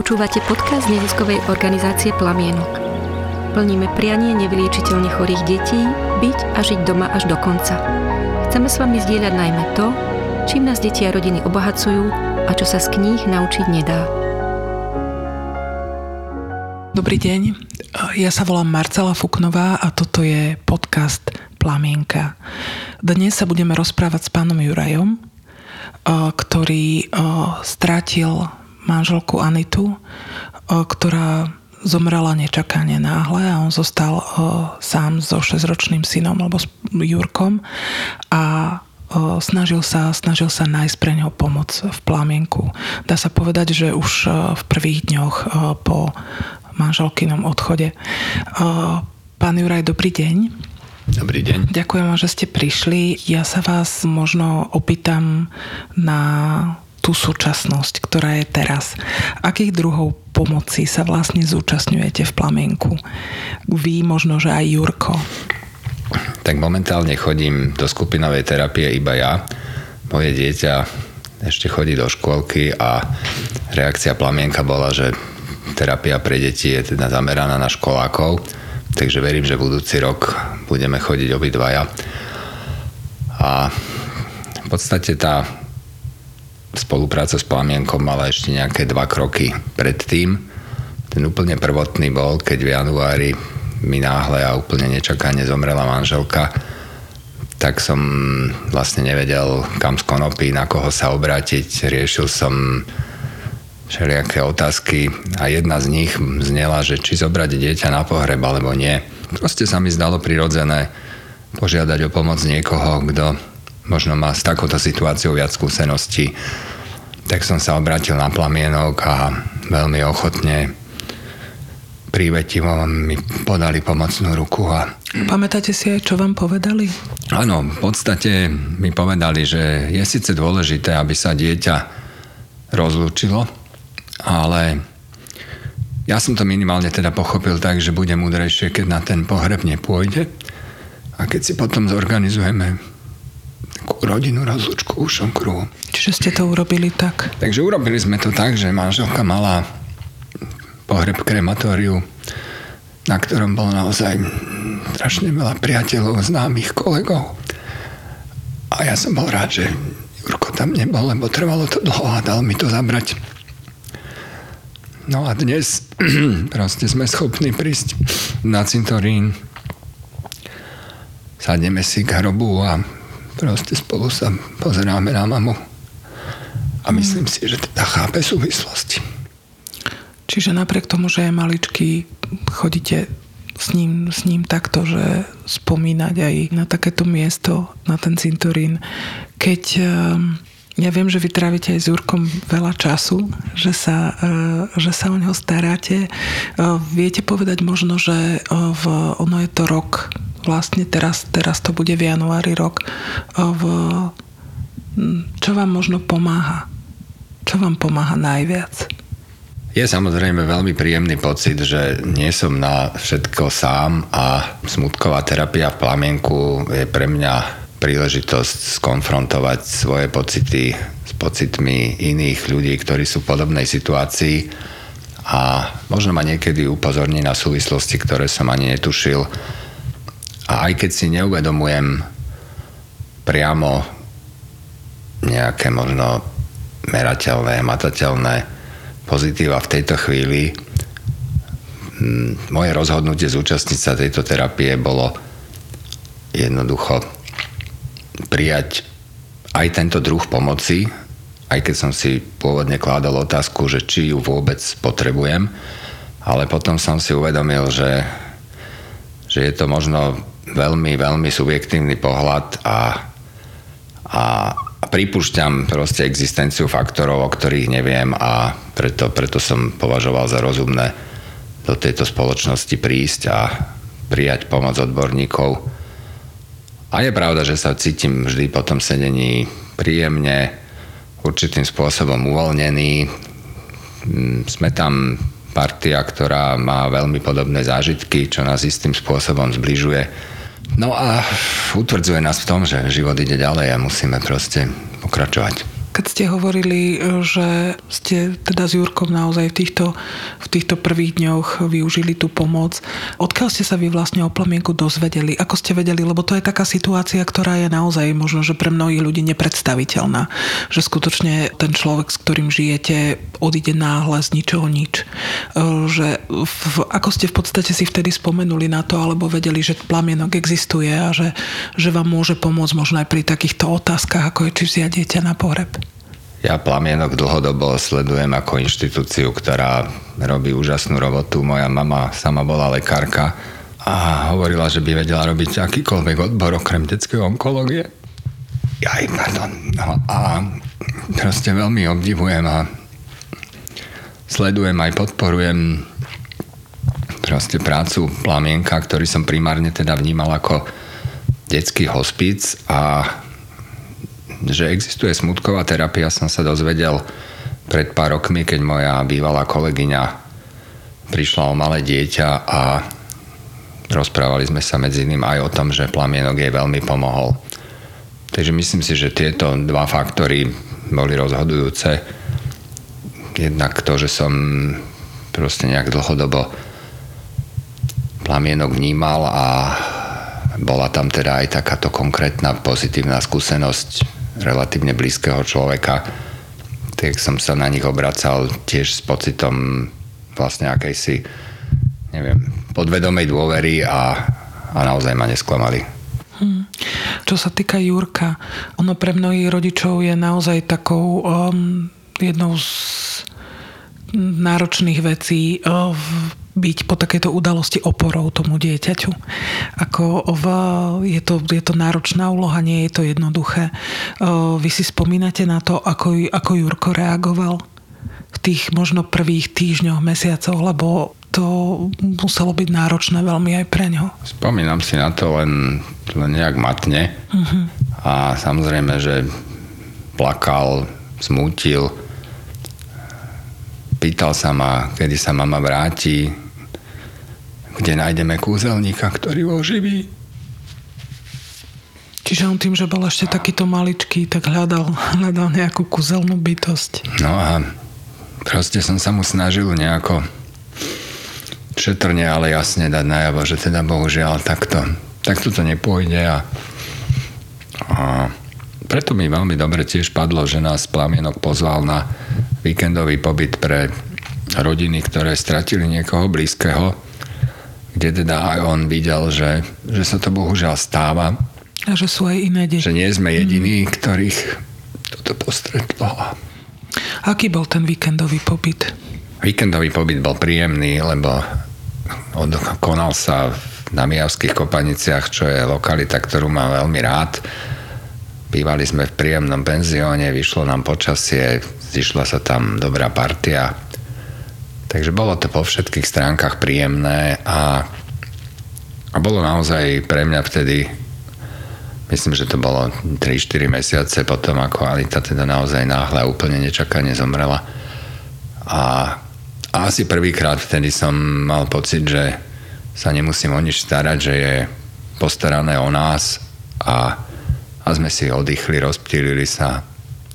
Počúvate podcast neziskovej organizácie Plamienok. Plníme prianie nevyliečiteľne chorých detí byť a žiť doma až do konca. Chceme s vami zdieľať najmä to, čím nás deti a rodiny obohacujú a čo sa z kníh naučiť nedá. Dobrý deň, ja sa volám Marcela Fuknová a toto je podcast Plamienka. Dnes sa budeme rozprávať s pánom Jurajom, ktorý strátil manželku Anitu, ktorá zomrela nečakane náhle a on zostal sám so 6-ročným synom alebo s Jurkom a snažil sa, snažil sa nájsť pre neho pomoc v plamienku. Dá sa povedať, že už v prvých dňoch po manželkynom odchode. Pán Juraj, dobrý deň. Dobrý deň. Ďakujem vám, že ste prišli. Ja sa vás možno opýtam na tú súčasnosť, ktorá je teraz. Akých druhov pomoci sa vlastne zúčastňujete v plamienku? Vy, možno, že aj Jurko. Tak momentálne chodím do skupinovej terapie iba ja. Moje dieťa ešte chodí do škôlky a reakcia plamienka bola, že terapia pre deti je teda zameraná na školákov, takže verím, že budúci rok budeme chodiť obidvaja. A v podstate tá spolupráca s Plamienkom mala ešte nejaké dva kroky predtým. Ten úplne prvotný bol, keď v januári mi náhle a úplne nečakane zomrela manželka, tak som vlastne nevedel, kam z konopy, na koho sa obrátiť. Riešil som všelijaké otázky a jedna z nich znela, že či zobrať dieťa na pohreb alebo nie. Proste sa mi zdalo prirodzené požiadať o pomoc niekoho, kto možno má s takouto situáciou viac skúseností, tak som sa obrátil na plamienok a veľmi ochotne prívetivo mi podali pomocnú ruku. A... Pamätáte si aj, čo vám povedali? Áno, v podstate mi povedali, že je síce dôležité, aby sa dieťa rozlúčilo, ale ja som to minimálne teda pochopil tak, že bude múdrejšie, keď na ten pohreb nepôjde a keď si potom zorganizujeme rodinnú rozlučku ušom kruhu. Čiže ste to urobili tak? Takže urobili sme to tak, že manželka mala pohreb krematóriu, na ktorom bolo naozaj strašne veľa priateľov, známych kolegov. A ja som bol rád, že Jurko tam nebol, lebo trvalo to dlho a dal mi to zabrať. No a dnes proste sme schopní prísť na cintorín, sadneme si k hrobu a proste spolu sa pozeráme na mamu a myslím si, že teda chápe súvislosti. Čiže napriek tomu, že je maličký, chodíte s ním, s ním takto, že spomínať aj na takéto miesto, na ten cintorín. Keď ehm, ja viem, že vy trávite aj s Jurkom veľa času, že sa, ehm, že sa o neho staráte. Ehm, viete povedať možno, že v, ono je to rok vlastne teraz, teraz to bude v januári rok, v, čo vám možno pomáha? Čo vám pomáha najviac? Je samozrejme veľmi príjemný pocit, že nie som na všetko sám a smutková terapia v plamienku je pre mňa príležitosť skonfrontovať svoje pocity s pocitmi iných ľudí, ktorí sú v podobnej situácii a možno ma niekedy upozorní na súvislosti, ktoré som ani netušil a aj keď si neuvedomujem priamo nejaké možno merateľné, matateľné pozitíva v tejto chvíli, moje rozhodnutie zúčastniť sa tejto terapie bolo jednoducho prijať aj tento druh pomoci, aj keď som si pôvodne kládol otázku, že či ju vôbec potrebujem, ale potom som si uvedomil, že, že je to možno veľmi, veľmi subjektívny pohľad a, a, pripúšťam proste existenciu faktorov, o ktorých neviem a preto, preto som považoval za rozumné do tejto spoločnosti prísť a prijať pomoc odborníkov. A je pravda, že sa cítim vždy po tom sedení príjemne, určitým spôsobom uvoľnený. Mm, sme tam partia, ktorá má veľmi podobné zážitky, čo nás istým spôsobom zbližuje No a utvrdzuje nás v tom, že život ide ďalej a musíme proste pokračovať. Keď ste hovorili, že ste teda s Jurkom naozaj v týchto, v týchto prvých dňoch využili tú pomoc, odkiaľ ste sa vy vlastne o plamienku dozvedeli? Ako ste vedeli? Lebo to je taká situácia, ktorá je naozaj možno, že pre mnohých ľudí nepredstaviteľná. Že skutočne ten človek, s ktorým žijete, odíde náhle z ničoho nič. Že v, ako ste v podstate si vtedy spomenuli na to, alebo vedeli, že plamienok existuje a že, že vám môže pomôcť možno aj pri takýchto otázkach, ako je či vziať dieťa na pohreb? Ja plamienok dlhodobo sledujem ako inštitúciu, ktorá robí úžasnú robotu. Moja mama sama bola lekárka a hovorila, že by vedela robiť akýkoľvek odbor okrem detskej onkológie. Aj, pardon. No, a proste veľmi obdivujem a sledujem aj podporujem proste prácu Plamienka, ktorý som primárne teda vnímal ako detský hospic a že existuje smutková terapia, som sa dozvedel pred pár rokmi, keď moja bývalá kolegyňa prišla o malé dieťa a rozprávali sme sa medzi iným aj o tom, že plamienok jej veľmi pomohol. Takže myslím si, že tieto dva faktory boli rozhodujúce. Jednak to, že som proste nejak dlhodobo plamienok vnímal a bola tam teda aj takáto konkrétna pozitívna skúsenosť relatívne blízkeho človeka, tak som sa na nich obracal tiež s pocitom vlastne akejsi, neviem, podvedomej dôvery a, a naozaj ma nesklamali. Hmm. Čo sa týka Jurka, ono pre mnohých rodičov je naozaj takou um, jednou z náročných vecí uh, byť po takejto udalosti oporou tomu dieťaťu. Ako v, je, to, je to náročná úloha, nie je to jednoduché. Vy si spomínate na to, ako, ako Jurko reagoval v tých možno prvých týždňoch, mesiacoch, lebo to muselo byť náročné veľmi aj pre ňo. Spomínam si na to len, len nejak matne. Uh-huh. A samozrejme, že plakal, smútil, pýtal sa ma, kedy sa mama vráti, kde nájdeme kúzelníka, ktorý ho oživí. Čiže on tým, že bol ešte takýto maličký, tak hľadal, hľadal nejakú kúzelnú bytosť. No a proste som sa mu snažil nejako šetrne, ale jasne dať najavo, že teda bohužiaľ takto, takto to nepôjde a, a preto mi veľmi dobre tiež padlo, že nás Plamienok pozval na víkendový pobyt pre rodiny, ktoré stratili niekoho blízkeho, kde teda aj on videl, že, že sa to bohužiaľ stáva. A že sú aj iné deti. Že nie sme jediní, mm. ktorých toto postretlo. Aký bol ten víkendový pobyt? Víkendový pobyt bol príjemný, lebo konal sa na Mijavských kopaniciach, čo je lokalita, ktorú mám veľmi rád. Bývali sme v príjemnom penzióne, vyšlo nám počasie, zišla sa tam dobrá partia. Takže bolo to po všetkých stránkach príjemné a, a bolo naozaj pre mňa vtedy myslím, že to bolo 3-4 mesiace potom, ako Alita teda naozaj náhle úplne nečakane zomrela. A, a asi prvýkrát vtedy som mal pocit, že sa nemusím o nič starať, že je postarané o nás a, a sme si oddychli, rozptýlili sa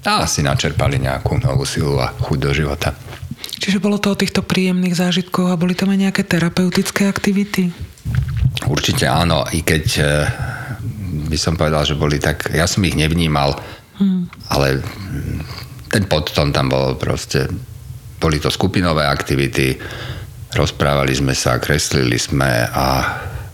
a asi načerpali nejakú novú silu a chuť do života. Čiže bolo to o týchto príjemných zážitkoch a boli tam aj nejaké terapeutické aktivity? Určite áno, i keď e, by som povedal, že boli tak, ja som ich nevnímal, hmm. ale ten podton tam bol proste, boli to skupinové aktivity, rozprávali sme sa, kreslili sme a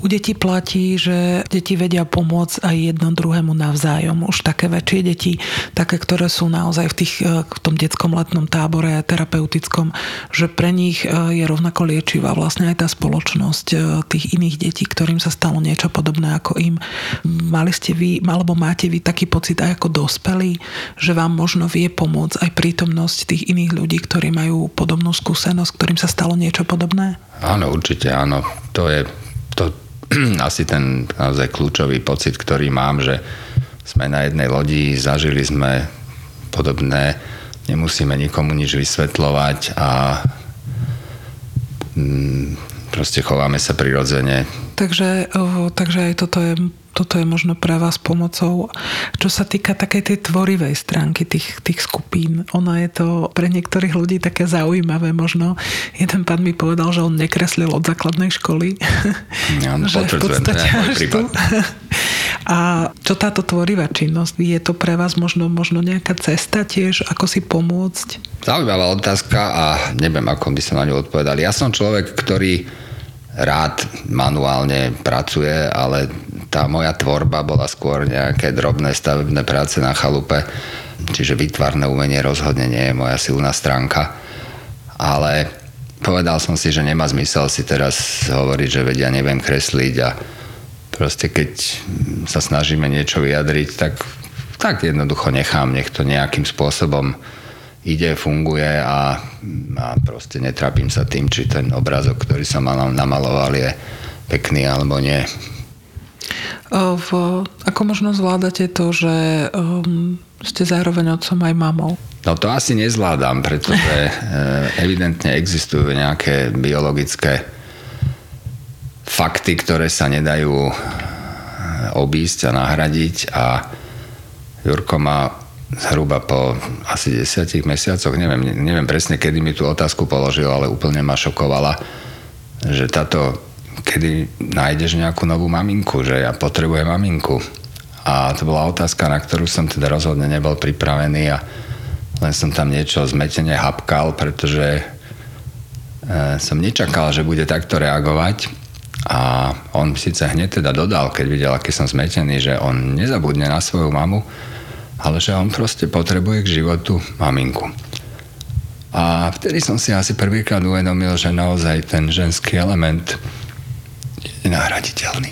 u detí platí, že deti vedia pomôcť aj jedno druhému navzájom. Už také väčšie deti, také, ktoré sú naozaj v, tých, e, v tom detskom letnom tábore terapeutickom, že pre nich e, je rovnako liečivá vlastne aj tá spoločnosť e, tých iných detí, ktorým sa stalo niečo podobné ako im. Mali ste vy, alebo máte vy taký pocit aj ako dospelí, že vám možno vie pomôcť aj prítomnosť tých iných ľudí, ktorí majú podobnú skúsenosť, ktorým sa stalo niečo podobné? Áno, určite áno. To je to, asi ten naozaj kľúčový pocit, ktorý mám, že sme na jednej lodi, zažili sme podobné, nemusíme nikomu nič vysvetľovať a mm, proste chováme sa prirodzene. Takže, takže aj toto je toto je možno pre vás pomocou. Čo sa týka takej tej tvorivej stránky tých, tých skupín, ono je to pre niektorých ľudí také zaujímavé. Možno jeden pán mi povedal, že on nekreslil od základnej školy. Ja, že v podstate až tu. A čo táto tvorivá činnosť? Je to pre vás možno, možno nejaká cesta tiež, ako si pomôcť? Zaujímavá otázka a neviem, ako by som na ňu odpovedal. Ja som človek, ktorý rád manuálne pracuje, ale tá moja tvorba bola skôr nejaké drobné stavebné práce na chalupe, čiže výtvarné umenie rozhodne nie je moja silná stránka. Ale povedal som si, že nemá zmysel si teraz hovoriť, že vedia, neviem kresliť a proste keď sa snažíme niečo vyjadriť, tak, tak jednoducho nechám, nech to nejakým spôsobom ide, funguje a, a proste netrapím sa tým, či ten obrázok, ktorý som namaloval, je pekný alebo nie. V, ako možno zvládate to, že um, ste zároveň otcom aj mamou? No to asi nezvládam, pretože e, evidentne existujú nejaké biologické fakty, ktoré sa nedajú e, obísť a nahradiť a Jurko má zhruba po asi desiatich mesiacoch, neviem, neviem presne, kedy mi tú otázku položil, ale úplne ma šokovala, že táto, kedy nájdeš nejakú novú maminku, že ja potrebujem maminku. A to bola otázka, na ktorú som teda rozhodne nebol pripravený a len som tam niečo zmetene hapkal, pretože e, som nečakal, že bude takto reagovať a on síce hneď teda dodal, keď videl, aký som zmetený, že on nezabudne na svoju mamu, ale že on proste potrebuje k životu maminku. A vtedy som si asi prvýkrát uvedomil, že naozaj ten ženský element je nahraditeľný.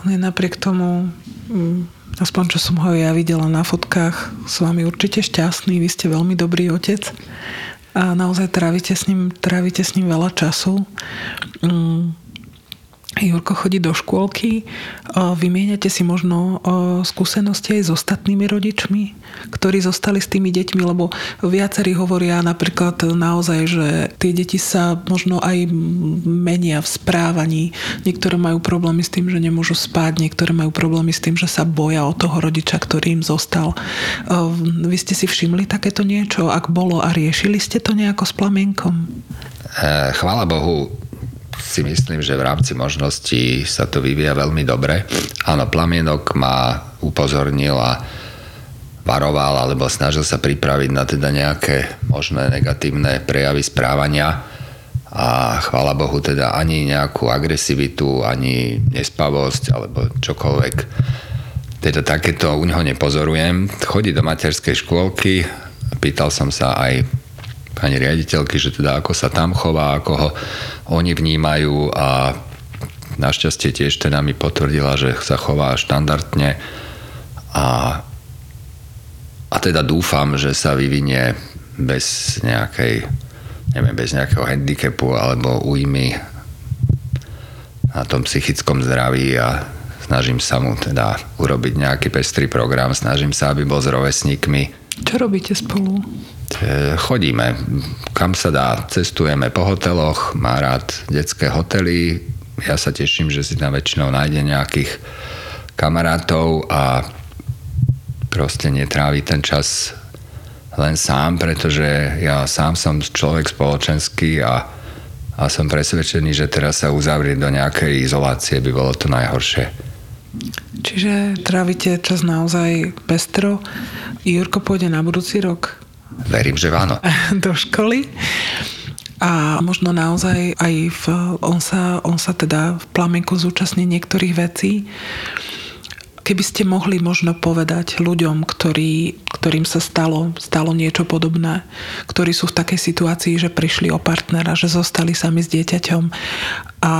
On je napriek tomu, mm, aspoň čo som ho ja videla na fotkách, s vami určite šťastný, vy ste veľmi dobrý otec a naozaj trávite s ním, trávite s ním veľa času. Mm, Jurko chodí do škôlky. Vymieňate si možno skúsenosti aj s ostatnými rodičmi, ktorí zostali s tými deťmi, lebo viacerí hovoria napríklad naozaj, že tie deti sa možno aj menia v správaní. Niektoré majú problémy s tým, že nemôžu spať, niektoré majú problémy s tým, že sa boja o toho rodiča, ktorý im zostal. Vy ste si všimli takéto niečo? Ak bolo a riešili ste to nejako s plamienkom? E, chvála Bohu, si myslím, že v rámci možností sa to vyvíja veľmi dobre. Áno, Plamienok ma upozornil a varoval alebo snažil sa pripraviť na teda nejaké možné negatívne prejavy správania a chvála Bohu teda ani nejakú agresivitu, ani nespavosť alebo čokoľvek. Teda takéto u neho nepozorujem. Chodí do materskej škôlky, pýtal som sa aj pani riaditeľky, že teda ako sa tam chová, ako ho oni vnímajú a našťastie tiež teda mi potvrdila, že sa chová štandardne a, a teda dúfam, že sa vyvinie bez nejakej neviem, bez nejakého handicapu alebo újmy na tom psychickom zdraví a snažím sa mu teda urobiť nejaký pestrý program, snažím sa, aby bol s rovesníkmi. Čo robíte spolu? E, chodíme, kam sa dá, cestujeme po hoteloch, má rád detské hotely, ja sa teším, že si tam väčšinou nájde nejakých kamarátov a proste netrávi ten čas len sám, pretože ja sám som človek spoločenský a, a som presvedčený, že teraz sa uzavrieť do nejakej izolácie by bolo to najhoršie. Čiže trávite čas naozaj pestro. Jurko pôjde na budúci rok Verím, že áno. Do školy. A možno naozaj aj v, on, sa, on sa teda v plamenku zúčastní niektorých vecí. Keby ste mohli možno povedať ľuďom, ktorí, ktorým sa stalo, stalo niečo podobné, ktorí sú v takej situácii, že prišli o partnera, že zostali sami s dieťaťom a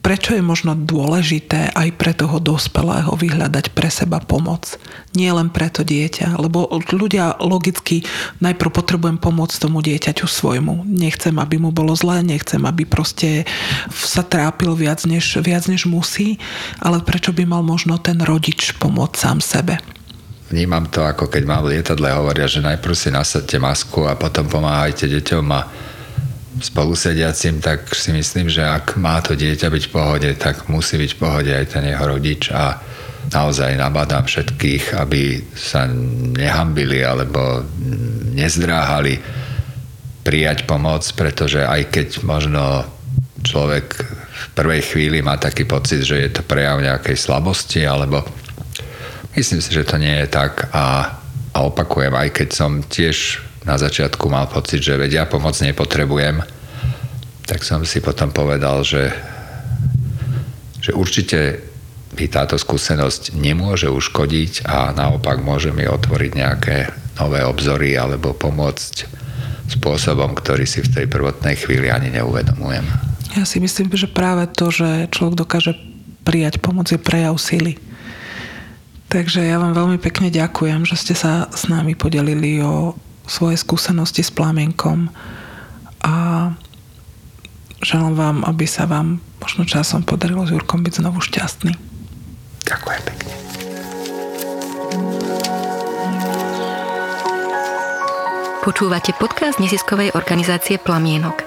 prečo je možno dôležité aj pre toho dospelého vyhľadať pre seba pomoc. Nie len pre to dieťa, lebo ľudia logicky najprv potrebujem pomôcť tomu dieťaťu svojmu. Nechcem, aby mu bolo zlé, nechcem, aby proste sa trápil viac než, viac než musí, ale prečo by mal možno ten rodič pomôcť sám sebe. Vnímam to, ako keď mám v lietadle hovoria, že najprv si nasadte masku a potom pomáhajte deťom a spolusediacim, tak si myslím, že ak má to dieťa byť v pohode, tak musí byť v pohode aj ten jeho rodič a naozaj nabádam všetkých, aby sa nehambili alebo nezdráhali prijať pomoc, pretože aj keď možno človek v prvej chvíli má taký pocit, že je to prejav nejakej slabosti, alebo myslím si, že to nie je tak a, a opakujem, aj keď som tiež na začiatku mal pocit, že vedia pomoc nepotrebujem, tak som si potom povedal, že, že určite by táto skúsenosť nemôže uškodiť a naopak môže mi otvoriť nejaké nové obzory alebo pomôcť spôsobom, ktorý si v tej prvotnej chvíli ani neuvedomujem. Ja si myslím, že práve to, že človek dokáže prijať pomoc je prejav síly. Takže ja vám veľmi pekne ďakujem, že ste sa s nami podelili o svoje skúsenosti s plamienkom a želám vám, aby sa vám možno časom podarilo s Jurkom byť znovu šťastný. Ďakujem pekne. Počúvate podcast neziskovej organizácie Plamienok.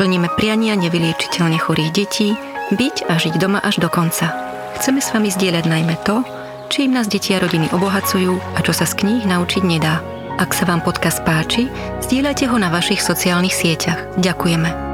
Plníme priania nevyliečiteľne chorých detí, byť a žiť doma až do konca. Chceme s vami zdieľať najmä to, čím nás deti a rodiny obohacujú a čo sa z kníh naučiť nedá. Ak sa vám podcast páči, zdieľajte ho na vašich sociálnych sieťach. Ďakujeme.